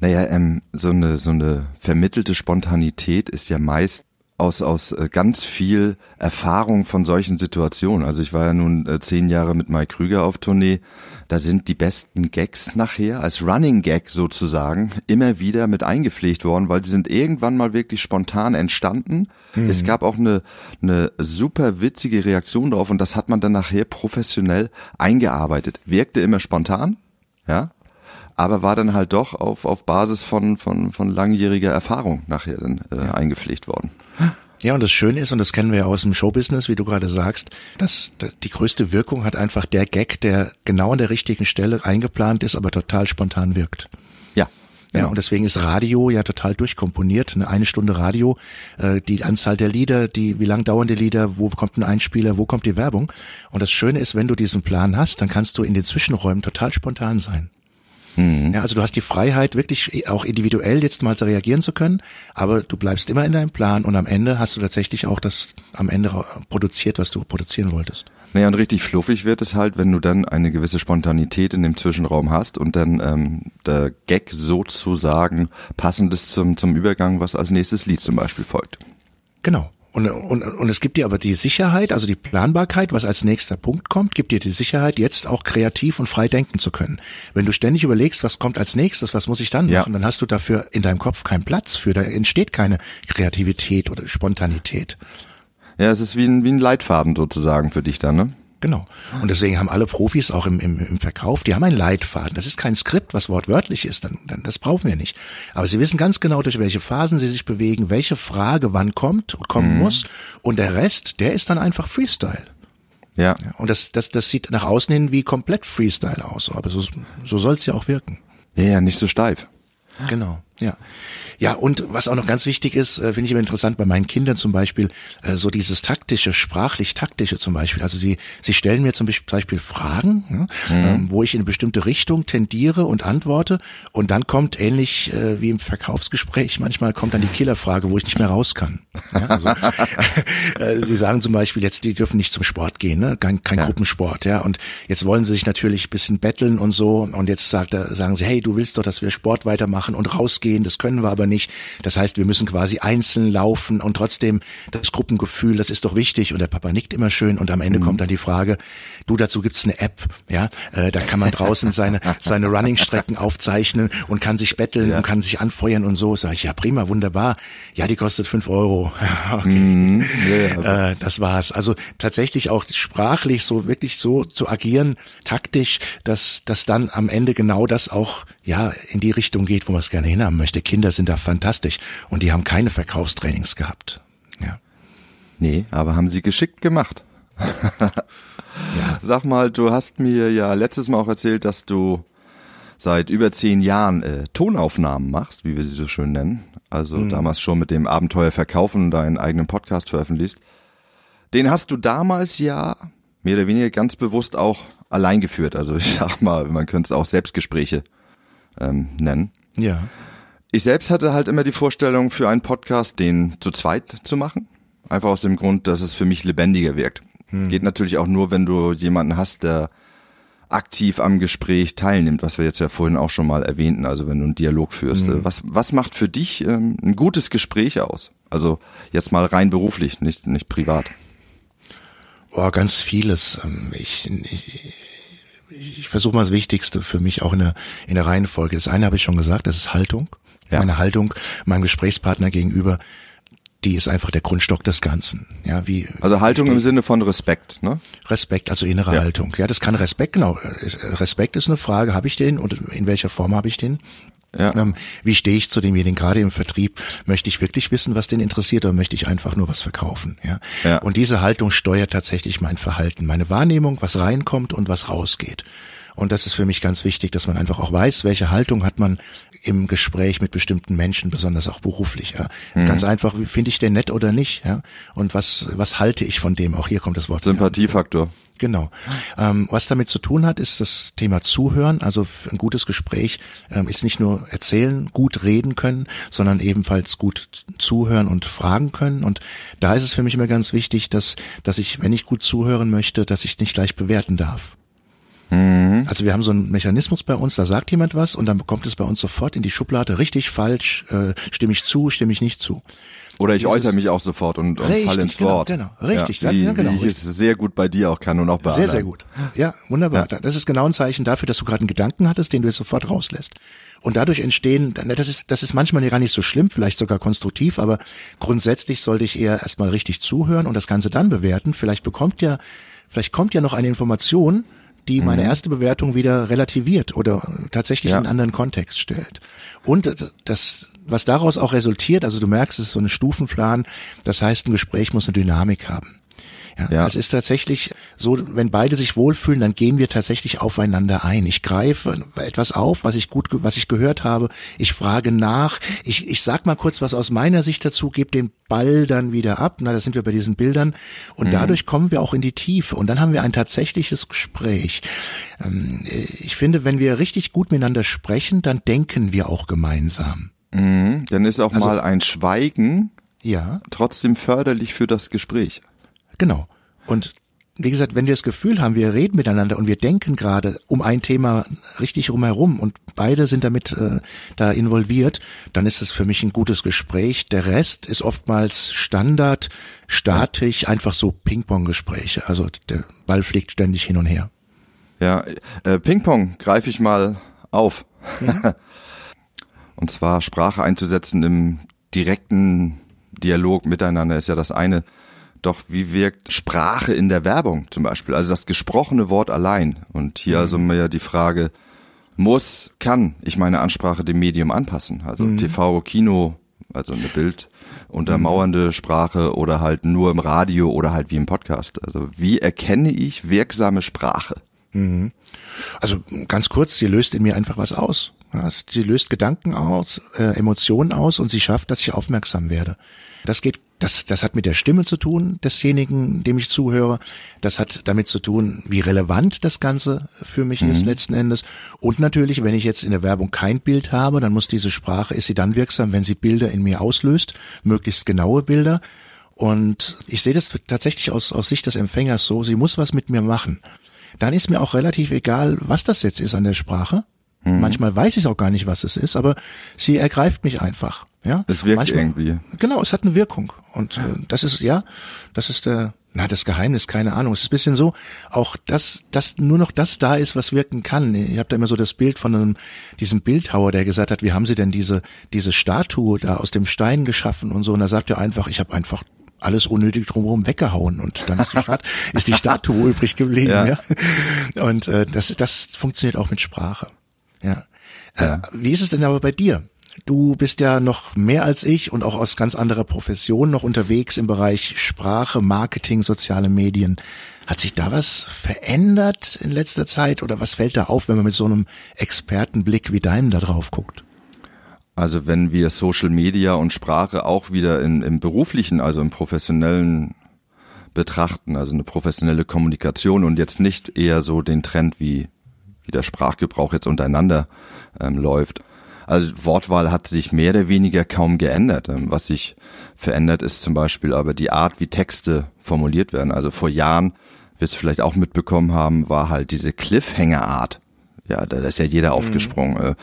S2: Naja, ähm, so eine so eine vermittelte Spontanität ist ja meist aus aus äh, ganz viel Erfahrung von solchen Situationen. Also ich war ja nun äh, zehn Jahre mit Mike Krüger auf Tournee. Da sind die besten Gags nachher als Running Gag sozusagen immer wieder mit eingepflegt worden, weil sie sind irgendwann mal wirklich spontan entstanden. Mhm. Es gab auch eine eine super witzige Reaktion drauf und das hat man dann nachher professionell eingearbeitet. Wirkte immer spontan, ja, aber war dann halt doch auf, auf Basis von, von, von langjähriger Erfahrung nachher dann äh, ja. eingepflegt worden.
S1: Ja, und das Schöne ist, und das kennen wir ja aus dem Showbusiness, wie du gerade sagst, dass die größte Wirkung hat einfach der Gag, der genau an der richtigen Stelle eingeplant ist, aber total spontan wirkt.
S2: Ja.
S1: Ja, genau. und deswegen ist Radio ja total durchkomponiert. Eine, eine Stunde Radio, äh, die Anzahl der Lieder, die, wie lang dauern die Lieder, wo kommt ein Einspieler, wo kommt die Werbung. Und das Schöne ist, wenn du diesen Plan hast, dann kannst du in den Zwischenräumen total spontan sein. Mhm. Ja, also du hast die Freiheit, wirklich auch individuell jetzt mal zu reagieren zu können, aber du bleibst immer in deinem Plan und am Ende hast du tatsächlich auch das am Ende produziert, was du produzieren wolltest.
S2: Naja, und richtig fluffig wird es halt, wenn du dann eine gewisse Spontanität in dem Zwischenraum hast und dann ähm, der Gag sozusagen passend ist zum, zum Übergang, was als nächstes Lied zum Beispiel folgt.
S1: Genau. Und, und, und es gibt dir aber die Sicherheit, also die Planbarkeit, was als nächster Punkt kommt, gibt dir die Sicherheit, jetzt auch kreativ und frei denken zu können. Wenn du ständig überlegst, was kommt als nächstes, was muss ich dann machen, dann hast du dafür in deinem Kopf keinen Platz für, da entsteht keine Kreativität oder Spontanität.
S2: Ja, es ist wie ein, wie ein Leitfaden sozusagen für dich dann, ne?
S1: Genau. Und deswegen haben alle Profis auch im, im, im Verkauf, die haben einen Leitfaden. Das ist kein Skript, was wortwörtlich ist, dann, dann, das brauchen wir nicht. Aber sie wissen ganz genau, durch welche Phasen sie sich bewegen, welche Frage wann kommt und kommen mhm. muss. Und der Rest, der ist dann einfach Freestyle.
S2: Ja.
S1: Und das, das, das sieht nach außen hin wie komplett Freestyle aus. Aber so, so soll es ja auch wirken.
S2: Ja, ja, nicht so steif.
S1: Genau, ja. Ja, und was auch noch ganz wichtig ist, äh, finde ich immer interessant bei meinen Kindern zum Beispiel, äh, so dieses taktische, sprachlich-taktische zum Beispiel. Also sie, sie stellen mir zum Beispiel Fragen, mhm. ähm, wo ich in eine bestimmte Richtung tendiere und antworte und dann kommt ähnlich äh, wie im Verkaufsgespräch, manchmal kommt dann die Killerfrage, wo ich nicht mehr raus kann. Ja, also, sie sagen zum Beispiel jetzt, die dürfen nicht zum Sport gehen, ne? kein, kein ja. Gruppensport, ja. Und jetzt wollen sie sich natürlich bisschen betteln und so und jetzt sagt er, sagen sie, hey, du willst doch, dass wir Sport weitermachen und rausgehen, das können wir aber aber nicht. Das heißt, wir müssen quasi einzeln laufen und trotzdem das Gruppengefühl, das ist doch wichtig. Und der Papa nickt immer schön und am Ende mhm. kommt dann die Frage, du, dazu gibt's eine App, ja, äh, da kann man draußen seine, seine Running-Strecken aufzeichnen und kann sich betteln ja. und kann sich anfeuern und so. Sag ich, ja prima, wunderbar. Ja, die kostet fünf Euro. okay. Mhm. Ja, äh, das war's. Also tatsächlich auch sprachlich so wirklich so zu agieren, taktisch, dass, dass dann am Ende genau das auch ja in die Richtung geht, wo man es gerne hinhaben möchte. Kinder sind da fantastisch und die haben keine Verkaufstrainings gehabt. Ja.
S2: Nee, aber haben sie geschickt gemacht. ja. Sag mal, du hast mir ja letztes Mal auch erzählt, dass du seit über zehn Jahren äh, Tonaufnahmen machst, wie wir sie so schön nennen. Also mhm. damals schon mit dem Abenteuer Verkaufen deinen eigenen Podcast veröffentlicht. Den hast du damals ja mehr oder weniger ganz bewusst auch allein geführt. Also ich sag mal, man könnte es auch Selbstgespräche ähm, nennen.
S1: Ja.
S2: Ich selbst hatte halt immer die Vorstellung, für einen Podcast den zu zweit zu machen. Einfach aus dem Grund, dass es für mich lebendiger wirkt. Hm. Geht natürlich auch nur, wenn du jemanden hast, der aktiv am Gespräch teilnimmt, was wir jetzt ja vorhin auch schon mal erwähnten, also wenn du einen Dialog führst. Mhm. Was, was macht für dich ähm, ein gutes Gespräch aus? Also jetzt mal rein beruflich, nicht, nicht privat.
S1: Boah, ganz vieles. Ähm, ich, ich, ich versuche mal das Wichtigste für mich auch in der, in der Reihenfolge. Das eine habe ich schon gesagt, das ist Haltung. Ja. Meine Haltung meinem Gesprächspartner gegenüber, die ist einfach der Grundstock des Ganzen. Ja, wie
S2: also Haltung im Sinne von Respekt, ne?
S1: Respekt, also innere ja. Haltung. Ja, das kann Respekt genau. Respekt ist eine Frage, habe ich den und in welcher Form habe ich den? Ja. Ähm, wie stehe ich zu demjenigen gerade im Vertrieb? Möchte ich wirklich wissen, was den interessiert, oder möchte ich einfach nur was verkaufen? Ja? ja. Und diese Haltung steuert tatsächlich mein Verhalten, meine Wahrnehmung, was reinkommt und was rausgeht. Und das ist für mich ganz wichtig, dass man einfach auch weiß, welche Haltung hat man im Gespräch mit bestimmten Menschen, besonders auch beruflich. Ja. Mhm. Ganz einfach, finde ich den nett oder nicht? Ja. Und was was halte ich von dem? Auch hier kommt das Wort.
S2: Sympathiefaktor.
S1: Genau. Ähm, was damit zu tun hat, ist das Thema Zuhören. Also ein gutes Gespräch ähm, ist nicht nur erzählen, gut reden können, sondern ebenfalls gut zuhören und fragen können. Und da ist es für mich immer ganz wichtig, dass, dass ich, wenn ich gut zuhören möchte, dass ich nicht gleich bewerten darf. Mhm. Also wir haben so einen Mechanismus bei uns, da sagt jemand was und dann bekommt es bei uns sofort in die Schublade richtig, falsch, äh, stimme ich zu, stimme ich nicht zu.
S2: Oder ich äußere mich auch sofort und, und falle ins
S1: genau,
S2: Wort.
S1: Genau, richtig.
S2: Ja, wie, ja, genau, wie ich richtig. es sehr gut bei dir auch kann und auch bei
S1: Sehr,
S2: anderen.
S1: sehr gut. Ja, wunderbar. Ja. Das ist genau ein Zeichen dafür, dass du gerade einen Gedanken hattest, den du jetzt sofort rauslässt. Und dadurch entstehen, das ist, das ist manchmal gar nicht so schlimm, vielleicht sogar konstruktiv, aber grundsätzlich sollte ich eher erstmal richtig zuhören und das Ganze dann bewerten. Vielleicht bekommt ja, vielleicht kommt ja noch eine Information, die meine mhm. erste Bewertung wieder relativiert oder tatsächlich ja. in einen anderen Kontext stellt. Und das, was daraus auch resultiert, also du merkst, es ist so ein Stufenplan, das heißt, ein Gespräch muss eine Dynamik haben. Ja, ja. Es ist tatsächlich so, wenn beide sich wohlfühlen, dann gehen wir tatsächlich aufeinander ein. Ich greife etwas auf, was ich gut, was ich gehört habe. Ich frage nach. Ich, ich sag mal kurz was aus meiner Sicht dazu, gebe den Ball dann wieder ab. Na, da sind wir bei diesen Bildern. Und mhm. dadurch kommen wir auch in die Tiefe. Und dann haben wir ein tatsächliches Gespräch. Ähm, ich finde, wenn wir richtig gut miteinander sprechen, dann denken wir auch gemeinsam.
S2: Mhm. Dann ist auch also, mal ein Schweigen ja. trotzdem förderlich für das Gespräch.
S1: Genau. Und wie gesagt, wenn wir das Gefühl haben, wir reden miteinander und wir denken gerade um ein Thema richtig rumherum und beide sind damit äh, da involviert, dann ist es für mich ein gutes Gespräch. Der Rest ist oftmals Standard, statisch, einfach so Ping-Pong-Gespräche. Also der Ball fliegt ständig hin und her.
S2: Ja, äh, Ping-Pong greife ich mal auf. Mhm. und zwar Sprache einzusetzen im direkten Dialog miteinander ist ja das eine. Doch wie wirkt Sprache in der Werbung zum Beispiel? Also das gesprochene Wort allein. Und hier mhm. also mir die Frage, muss, kann ich meine Ansprache dem Medium anpassen? Also mhm. TV, Kino, also eine Bild untermauernde mhm. Sprache oder halt nur im Radio oder halt wie im Podcast. Also wie erkenne ich wirksame Sprache?
S1: Mhm. Also ganz kurz, sie löst in mir einfach was aus. Sie löst Gedanken aus, äh, Emotionen aus und sie schafft, dass ich aufmerksam werde. Das geht, das, das hat mit der Stimme zu tun, desjenigen, dem ich zuhöre. Das hat damit zu tun, wie relevant das Ganze für mich mhm. ist letzten Endes. Und natürlich, wenn ich jetzt in der Werbung kein Bild habe, dann muss diese Sprache, ist sie dann wirksam, wenn sie Bilder in mir auslöst, möglichst genaue Bilder. Und ich sehe das tatsächlich aus, aus Sicht des Empfängers so, sie muss was mit mir machen. Dann ist mir auch relativ egal, was das jetzt ist an der Sprache. Mhm. Manchmal weiß ich auch gar nicht, was es ist, aber sie ergreift mich einfach. Ja,
S2: es wirkt Manchmal, irgendwie.
S1: Genau, es hat eine Wirkung und äh, das ist ja, das ist der, na das Geheimnis, keine Ahnung. Es ist ein bisschen so, auch dass, dass nur noch das da ist, was wirken kann. Ich habe da immer so das Bild von einem diesem Bildhauer, der gesagt hat, wie haben Sie denn diese diese Statue da aus dem Stein geschaffen und so. Und da sagt er einfach, ich habe einfach alles unnötig drumherum weggehauen und dann ist die, Stat ist die Statue übrig geblieben. Ja. ja. Und äh, das das funktioniert auch mit Sprache. Ja. ja. Äh, wie ist es denn aber bei dir? Du bist ja noch mehr als ich und auch aus ganz anderer Profession noch unterwegs im Bereich Sprache, Marketing, soziale Medien. Hat sich da was verändert in letzter Zeit oder was fällt da auf, wenn man mit so einem Expertenblick wie deinem da drauf guckt?
S2: Also wenn wir Social Media und Sprache auch wieder in, im beruflichen, also im professionellen betrachten, also eine professionelle Kommunikation und jetzt nicht eher so den Trend wie wie der Sprachgebrauch jetzt untereinander ähm, läuft. Also Wortwahl hat sich mehr oder weniger kaum geändert. Ähm, was sich verändert ist zum Beispiel aber die Art, wie Texte formuliert werden. Also vor Jahren, wird es vielleicht auch mitbekommen haben, war halt diese Cliffhanger-Art. Ja, da ist ja jeder mhm. aufgesprungen.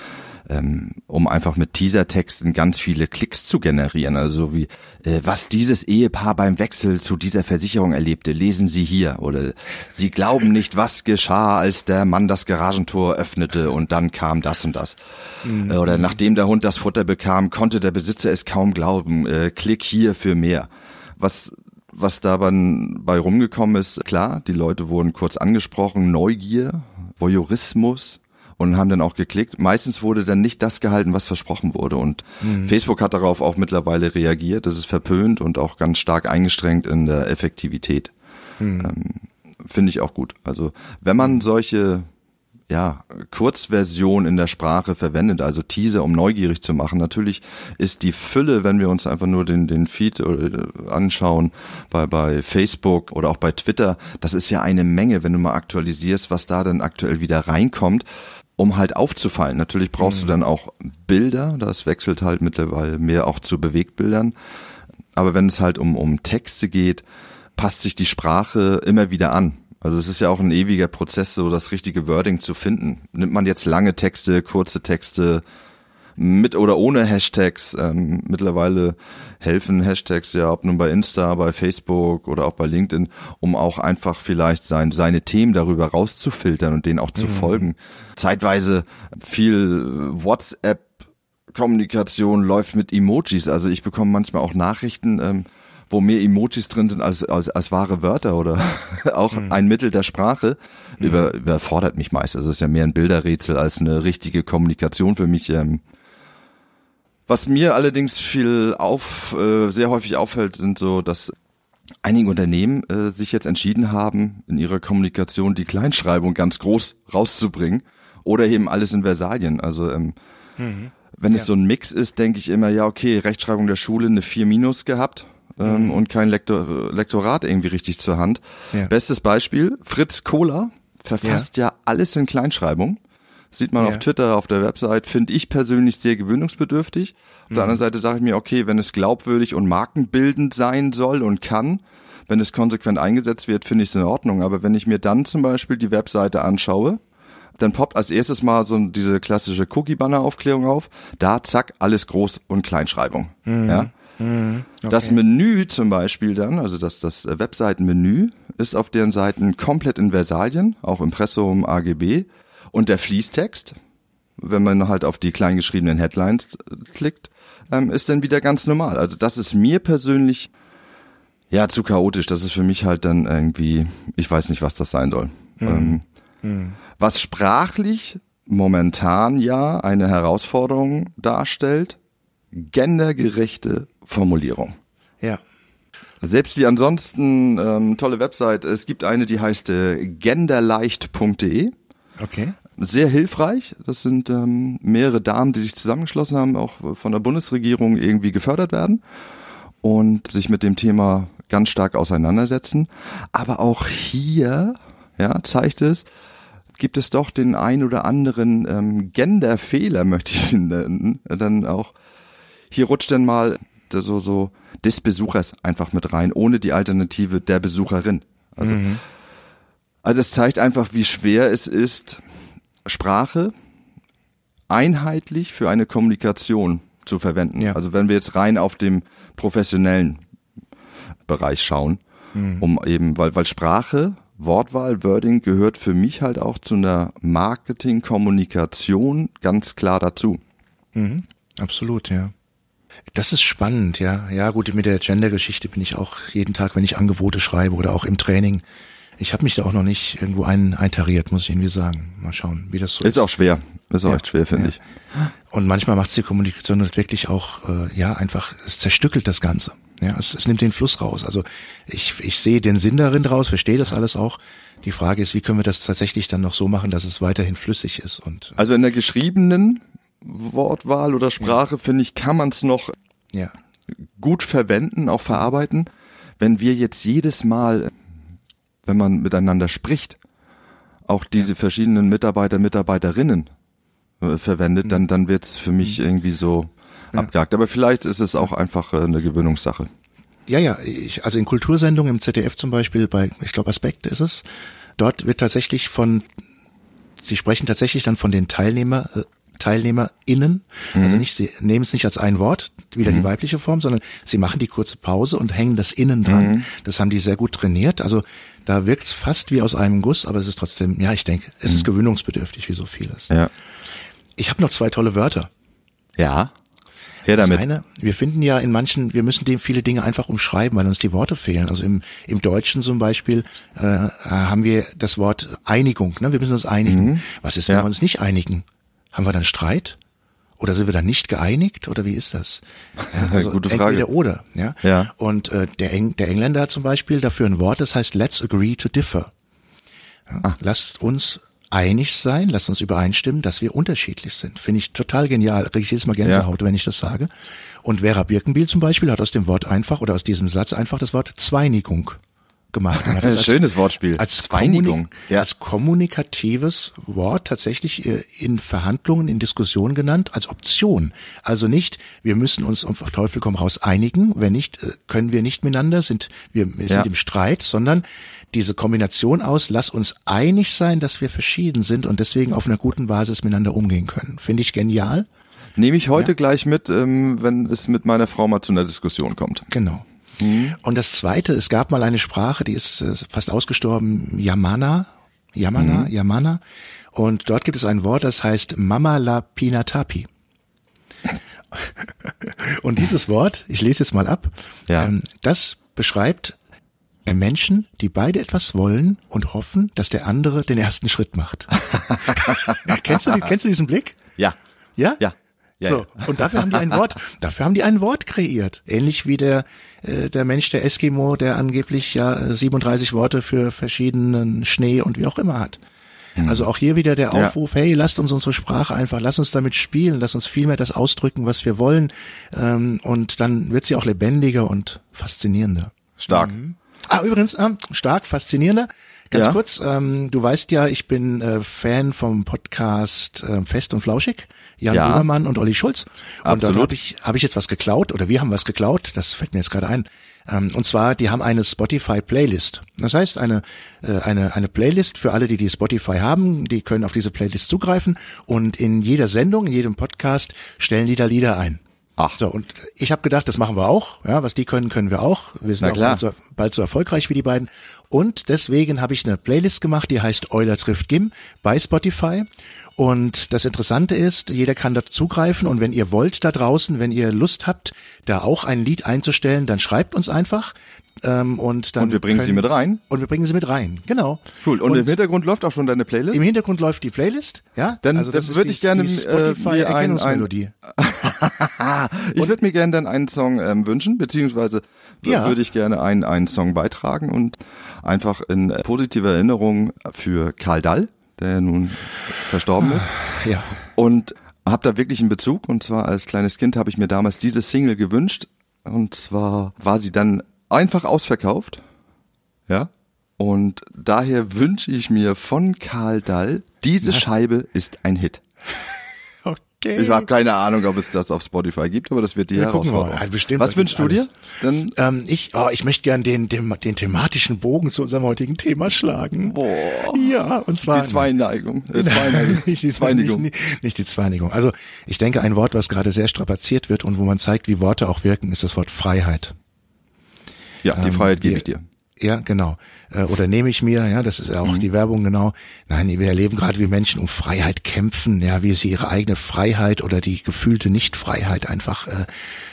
S2: Äh, ähm, um einfach mit Teasertexten ganz viele Klicks zu generieren. Also wie, äh, was dieses Ehepaar beim Wechsel zu dieser Versicherung erlebte, lesen Sie hier. Oder Sie glauben nicht, was geschah, als der Mann das Garagentor öffnete und dann kam das und das. Mhm. Oder nachdem der Hund das Futter bekam, konnte der Besitzer es kaum glauben. Äh, klick hier für mehr. Was was da bei rumgekommen ist, klar, die Leute wurden kurz angesprochen, Neugier, Voyeurismus, und haben dann auch geklickt. Meistens wurde dann nicht das gehalten, was versprochen wurde. Und mhm. Facebook hat darauf auch mittlerweile reagiert. Das ist verpönt und auch ganz stark eingestrengt in der Effektivität. Mhm. Ähm, Finde ich auch gut. Also wenn man solche ja, Kurzversion in der Sprache verwendet, also Teaser, um neugierig zu machen. Natürlich ist die Fülle, wenn wir uns einfach nur den, den Feed äh, anschauen bei, bei Facebook oder auch bei Twitter, das ist ja eine Menge, wenn du mal aktualisierst, was da dann aktuell wieder reinkommt um halt aufzufallen. Natürlich brauchst mhm. du dann auch Bilder, das wechselt halt mittlerweile mehr auch zu Bewegtbildern. Aber wenn es halt um, um Texte geht, passt sich die Sprache immer wieder an. Also es ist ja auch ein ewiger Prozess, so das richtige Wording zu finden. Nimmt man jetzt lange Texte, kurze Texte, mit oder ohne Hashtags. Ähm, mittlerweile helfen Hashtags ja, ob nun bei Insta, bei Facebook oder auch bei LinkedIn, um auch einfach vielleicht sein, seine Themen darüber rauszufiltern und denen auch zu mhm. folgen. Zeitweise viel WhatsApp Kommunikation läuft mit Emojis. Also ich bekomme manchmal auch Nachrichten, ähm, wo mehr Emojis drin sind als, als, als wahre Wörter oder auch mhm. ein Mittel der Sprache, mhm. über, überfordert mich meist. Also es ist ja mehr ein Bilderrätsel als eine richtige Kommunikation für mich. Ähm. Was mir allerdings viel auf, äh, sehr häufig auffällt, sind so, dass einige Unternehmen äh, sich jetzt entschieden haben, in ihrer Kommunikation die Kleinschreibung ganz groß rauszubringen oder eben alles in Versalien. Also ähm, mhm. wenn ja. es so ein Mix ist, denke ich immer, ja okay, Rechtschreibung der Schule eine 4 minus gehabt ähm, mhm. und kein Lektor Lektorat irgendwie richtig zur Hand. Ja. Bestes Beispiel, Fritz Kohler verfasst ja, ja alles in Kleinschreibung. Sieht man ja. auf Twitter, auf der Website, finde ich persönlich sehr gewöhnungsbedürftig. Auf mhm. der anderen Seite sage ich mir, okay, wenn es glaubwürdig und markenbildend sein soll und kann, wenn es konsequent eingesetzt wird, finde ich es in Ordnung. Aber wenn ich mir dann zum Beispiel die Webseite anschaue, dann poppt als erstes mal so diese klassische Cookie-Banner-Aufklärung auf. Da zack, alles groß und Kleinschreibung. Mhm. Ja. Mhm. Okay. Das Menü zum Beispiel dann, also das, das Webseitenmenü, ist auf deren Seiten komplett in Versalien, auch Impressum AGB. Und der Fließtext, wenn man halt auf die kleingeschriebenen Headlines klickt, ähm, ist dann wieder ganz normal. Also das ist mir persönlich ja zu chaotisch. Das ist für mich halt dann irgendwie, ich weiß nicht, was das sein soll. Mhm. Ähm, mhm. Was sprachlich momentan ja eine Herausforderung darstellt, gendergerechte Formulierung.
S1: Ja.
S2: Selbst die ansonsten ähm, tolle Website, es gibt eine, die heißt äh, genderleicht.de.
S1: Okay.
S2: Sehr hilfreich. Das sind ähm, mehrere Damen, die sich zusammengeschlossen haben, auch von der Bundesregierung irgendwie gefördert werden und sich mit dem Thema ganz stark auseinandersetzen. Aber auch hier, ja, zeigt es, gibt es doch den ein oder anderen ähm, Genderfehler, möchte ich ihn nennen, dann auch hier rutscht dann mal so so des Besuchers einfach mit rein, ohne die Alternative der Besucherin. Also, mhm. also es zeigt einfach, wie schwer es ist, Sprache einheitlich für eine Kommunikation zu verwenden. Ja. Also wenn wir jetzt rein auf dem professionellen Bereich schauen, mhm. um eben, weil, weil Sprache, Wortwahl, Wording gehört für mich halt auch zu einer Marketing-Kommunikation ganz klar dazu.
S1: Mhm. Absolut, ja. Das ist spannend, ja. Ja, gut, mit der Gender-Geschichte bin ich auch jeden Tag, wenn ich Angebote schreibe oder auch im Training. Ich habe mich da auch noch nicht irgendwo ein, eintariert, muss ich irgendwie sagen. Mal schauen, wie das so
S2: ist. Ist auch schwer. Ist auch ja, echt schwer, finde ja. ich.
S1: Und manchmal macht die Kommunikation wirklich auch, äh, ja, einfach, es zerstückelt das Ganze. Ja, es, es nimmt den Fluss raus. Also ich, ich sehe den Sinn darin draus, verstehe das alles auch. Die Frage ist, wie können wir das tatsächlich dann noch so machen, dass es weiterhin flüssig ist und.
S2: Äh also in der geschriebenen Wortwahl oder Sprache, ja. finde ich, kann man es noch
S1: ja.
S2: gut verwenden, auch verarbeiten. Wenn wir jetzt jedes Mal, wenn man miteinander spricht, auch diese ja. verschiedenen Mitarbeiter, Mitarbeiterinnen äh, verwendet, mhm. dann, dann wird's für mich mhm. irgendwie so ja. abgehakt. Aber vielleicht ist es auch einfach äh, eine Gewöhnungssache.
S1: Ja, ja, ich, also in Kultursendungen im ZDF zum Beispiel, bei, ich glaube Aspekt ist es, dort wird tatsächlich von, sie sprechen tatsächlich dann von den Teilnehmer, äh, TeilnehmerInnen. Also mhm. Also nicht, sie nehmen es nicht als ein Wort, wieder mhm. die weibliche Form, sondern sie machen die kurze Pause und hängen das Innen dran. Mhm. Das haben die sehr gut trainiert. Also da wirkt es fast wie aus einem Guss, aber es ist trotzdem, ja, ich denke, es ist mhm. gewöhnungsbedürftig wie so vieles.
S2: Ja.
S1: Ich habe noch zwei tolle Wörter.
S2: Ja. Her damit.
S1: Das eine, wir finden ja in manchen, wir müssen dem viele Dinge einfach umschreiben, weil uns die Worte fehlen. Also im, im Deutschen zum Beispiel äh, haben wir das Wort Einigung. Ne? Wir müssen uns einigen. Mhm. Was ist, wenn ja. wir uns nicht einigen? Haben wir dann Streit? Oder sind wir dann nicht geeinigt? Oder wie ist das?
S2: Ja, also Gute Frage.
S1: Entweder oder. Ja.
S2: ja.
S1: Und äh, der, Eng der Engländer hat zum Beispiel dafür ein Wort, das heißt Let's agree to differ. Ja, ah. Lasst uns einig sein, lasst uns übereinstimmen, dass wir unterschiedlich sind. Finde ich total genial. Kriege ich jedes Mal Gänsehaut, ja. wenn ich das sage. Und Vera Birkenbiel zum Beispiel hat aus dem Wort einfach oder aus diesem Satz einfach das Wort Zweinigung gemacht.
S2: Und als, Schönes Wortspiel.
S1: Als, Zweinigung. Ja. als kommunikatives Wort tatsächlich äh, in Verhandlungen, in Diskussionen genannt, als Option. Also nicht, wir müssen uns auf Teufel komm raus einigen, wenn nicht, äh, können wir nicht miteinander, sind wir sind ja. im Streit, sondern diese Kombination aus, lass uns einig sein, dass wir verschieden sind und deswegen auf einer guten Basis miteinander umgehen können. Finde ich genial.
S2: Nehme ich heute ja. gleich mit, ähm, wenn es mit meiner Frau mal zu einer Diskussion kommt.
S1: Genau. Mhm. Und das Zweite, es gab mal eine Sprache, die ist fast ausgestorben, Yamana, Yamana, mhm. Yamana. Und dort gibt es ein Wort, das heißt Mama la Pinatapi. Und dieses Wort, ich lese jetzt mal ab,
S2: Ja.
S1: ähm, das beschreibt Menschen, die beide etwas wollen und hoffen, dass der andere den ersten Schritt macht. kennst, du, kennst du diesen Blick?
S2: Ja.
S1: Ja?
S2: Ja. Ja,
S1: so, und dafür haben die ein Wort, dafür haben die ein Wort kreiert. Ähnlich wie der, äh, der Mensch, der Eskimo, der angeblich ja äh, 37 Worte für verschiedenen Schnee und wie auch immer hat. Also auch hier wieder der
S2: Ja.
S1: Aufruf, hey, lasst uns unsere Sprache einfach, lasst uns damit spielen, lasst uns viel mehr das ausdrücken, was wir wollen. Ähm, und dann wird sie auch lebendiger und faszinierender.
S2: Stark.
S1: Ah, übrigens, ähm, stark, faszinierender. Ganz
S2: Ja.
S1: kurz, ähm, du weißt ja, ich bin äh, Fan vom Podcast äh, Fest und Flauschig, Jan
S2: Ja.
S1: Böhmermann und Olli Schulz. Und
S2: Absolut.
S1: da habe ich, hab ich jetzt was geklaut, oder wir haben was geklaut, das fällt mir jetzt gerade ein. Ähm, und zwar, die haben eine Spotify-Playlist. Das heißt, eine, äh, eine, eine Playlist für alle, die die Spotify haben, die können auf diese Playlist zugreifen und in jeder Sendung, in jedem Podcast stellen die da Lieder ein.
S2: Ach.
S1: So, und ich habe gedacht, das machen wir auch. Ja, was die können, können wir auch. Wir sind
S2: Na
S1: auch bald so, bald so erfolgreich wie die beiden. Und deswegen habe ich eine Playlist gemacht, die heißt Euler trifft Gim bei Spotify. Und das Interessante ist, jeder kann da zugreifen und wenn ihr wollt da draußen, wenn ihr Lust habt, da auch ein Lied einzustellen, dann schreibt uns einfach. Ähm, und, dann
S2: Und wir bringen sie
S1: können-
S2: mit rein.
S1: Und wir bringen sie mit rein, genau.
S2: Cool. Und, im Hintergrund läuft auch schon deine Playlist?
S1: im Hintergrund läuft die Playlist, ja.
S2: Dann-
S1: also das
S2: würde ich gerne, äh, mir ein-
S1: Spotify-Erkennungsmelodie.
S2: Ich würde mir gerne dann einen Song ähm, wünschen, beziehungsweise
S1: Ja.
S2: würde ich gerne einen, einen Song beitragen und einfach in äh, positiver Erinnerung für Karl Dall, der ja nun verstorben ist.
S1: Ja.
S2: Und habe da wirklich einen Bezug. Und zwar als kleines Kind habe ich mir damals diese Single gewünscht. Und zwar war sie dann einfach ausverkauft. Ja. Und daher wünsche ich mir von Karl Dall, diese Scheibe ist ein Hit.
S1: Okay.
S2: Ich habe keine Ahnung, ob es das auf Spotify gibt, aber das wird die
S1: Ja.
S2: Herausforderung.
S1: Ja, bestimmt,
S2: Was wünschst du dir? Dann
S1: Ähm, ich, oh, ich möchte gern den, den, den thematischen Bogen zu unserem heutigen Thema schlagen.
S2: Boah.
S1: Ja, und zwar
S2: die Zweineigung. Äh, Zweineigung.
S1: nicht, die
S2: Zweinigung.
S1: Nicht, nicht, nicht die Zweinigung. Also ich denke, ein Wort, was gerade sehr strapaziert wird und wo man zeigt, wie Worte auch wirken, ist das Wort Freiheit.
S2: Ja, die
S1: Ähm,
S2: Freiheit gebe ich dir.
S1: Ja, genau. Äh, Oder nehme ich mir, ja, das ist ja auch die Werbung, genau. Nein, wir erleben gerade, wie Menschen um Freiheit kämpfen, ja, wie sie ihre eigene Freiheit oder die gefühlte Nichtfreiheit einfach äh,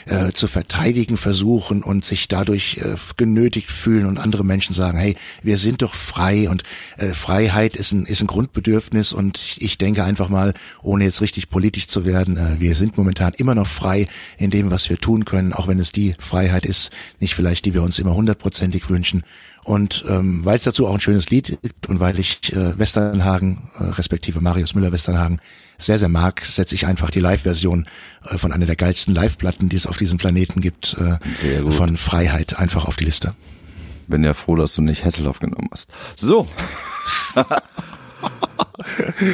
S1: äh, zu verteidigen versuchen und sich dadurch äh, genötigt fühlen und andere Menschen sagen, hey, wir sind doch frei und äh, Freiheit ist ein, ist ein Grundbedürfnis und ich, ich denke einfach mal, ohne jetzt richtig politisch zu werden, äh, wir sind momentan immer noch frei in dem, was wir tun können, auch wenn es die Freiheit ist, nicht vielleicht, die wir uns immer hundertprozentig wünschen. Und ähm, weil es dazu auch ein schönes Lied gibt und weil ich äh, Westernhagen, äh, respektive Marius Müller-Westernhagen, sehr, sehr mag, setze ich einfach die Live-Version äh, von einer der geilsten Live-Platten, die es auf diesem Planeten gibt, äh, von Freiheit einfach auf die Liste.
S2: Bin ja froh, dass du nicht Hasselhoff genommen hast. So.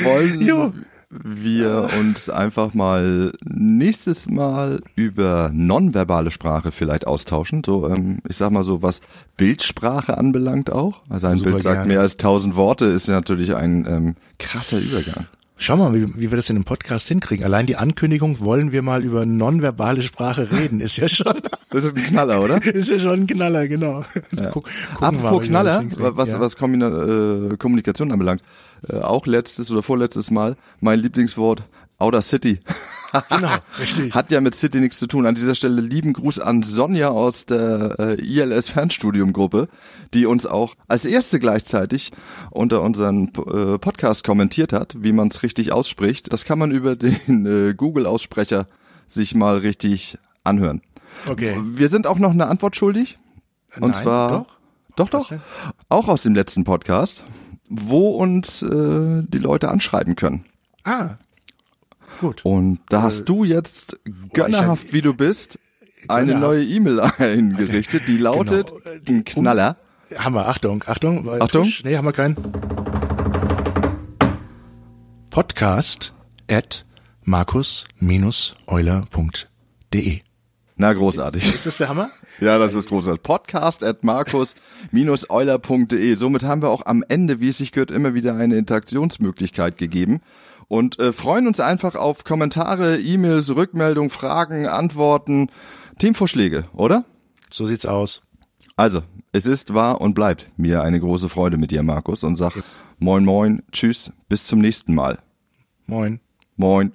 S2: Wollen
S1: Jo.
S2: Wir uns einfach mal nächstes Mal über nonverbale Sprache vielleicht austauschen. So, ähm, ich sag mal so, was Bildsprache anbelangt auch. Also ein
S1: Super
S2: Bild sagt
S1: gerne.
S2: mehr als tausend Worte, ist ja natürlich ein ähm, krasser Übergang.
S1: Schau mal, wie, wie wir das in einem Podcast hinkriegen. Allein die Ankündigung, wollen wir mal über nonverbale Sprache reden, ist ja schon,
S2: Das ist ein Knaller, oder?
S1: ist ja schon ein Knaller, genau. Guck, wir mal,
S2: Apropos Knaller, was,
S1: ja.
S2: was Kombina äh, Kommunikation anbelangt, äh, auch letztes oder vorletztes Mal mein Lieblingswort Outer City.
S1: Genau, richtig.
S2: Hat ja mit City nichts zu tun. An dieser Stelle lieben Gruß an Sonja aus der äh, ILS Fernstudium Gruppe, die uns auch als erste gleichzeitig unter unseren äh, Podcast kommentiert hat, wie man es richtig ausspricht. Das kann man über den äh, Google Aussprecher sich mal richtig anhören.
S1: Okay.
S2: Wir sind auch noch eine Antwort schuldig. Und
S1: Nein,
S2: zwar
S1: doch?
S2: doch, doch, auch aus dem letzten Podcast, wo uns äh, die Leute anschreiben können.
S1: Ah, gut.
S2: Und da hast du jetzt gönnerhaft, wie du bist, eine
S1: Gönnerhaft.
S2: neue E-Mail eingerichtet, die lautet
S1: Genau.
S2: ein Knaller.
S1: Hammer, Achtung, Achtung.
S2: Achtung.
S1: Nee, haben wir keinen. Podcast at markus-euler.de.
S2: Na, großartig.
S1: Ist das der Hammer?
S2: Ja, das ist großartig. Podcast at markus-euler.de. Somit haben wir auch am Ende, wie es sich gehört, immer wieder eine Interaktionsmöglichkeit gegeben. Und äh, freuen uns einfach auf Kommentare, E-Mails, Rückmeldungen, Fragen, Antworten, Themenvorschläge, oder?
S1: So sieht's aus.
S2: Also, es ist, war und bleibt mir eine große Freude mit dir, Markus, und sag moin moin, tschüss, bis zum nächsten Mal.
S1: Moin.
S2: Moin.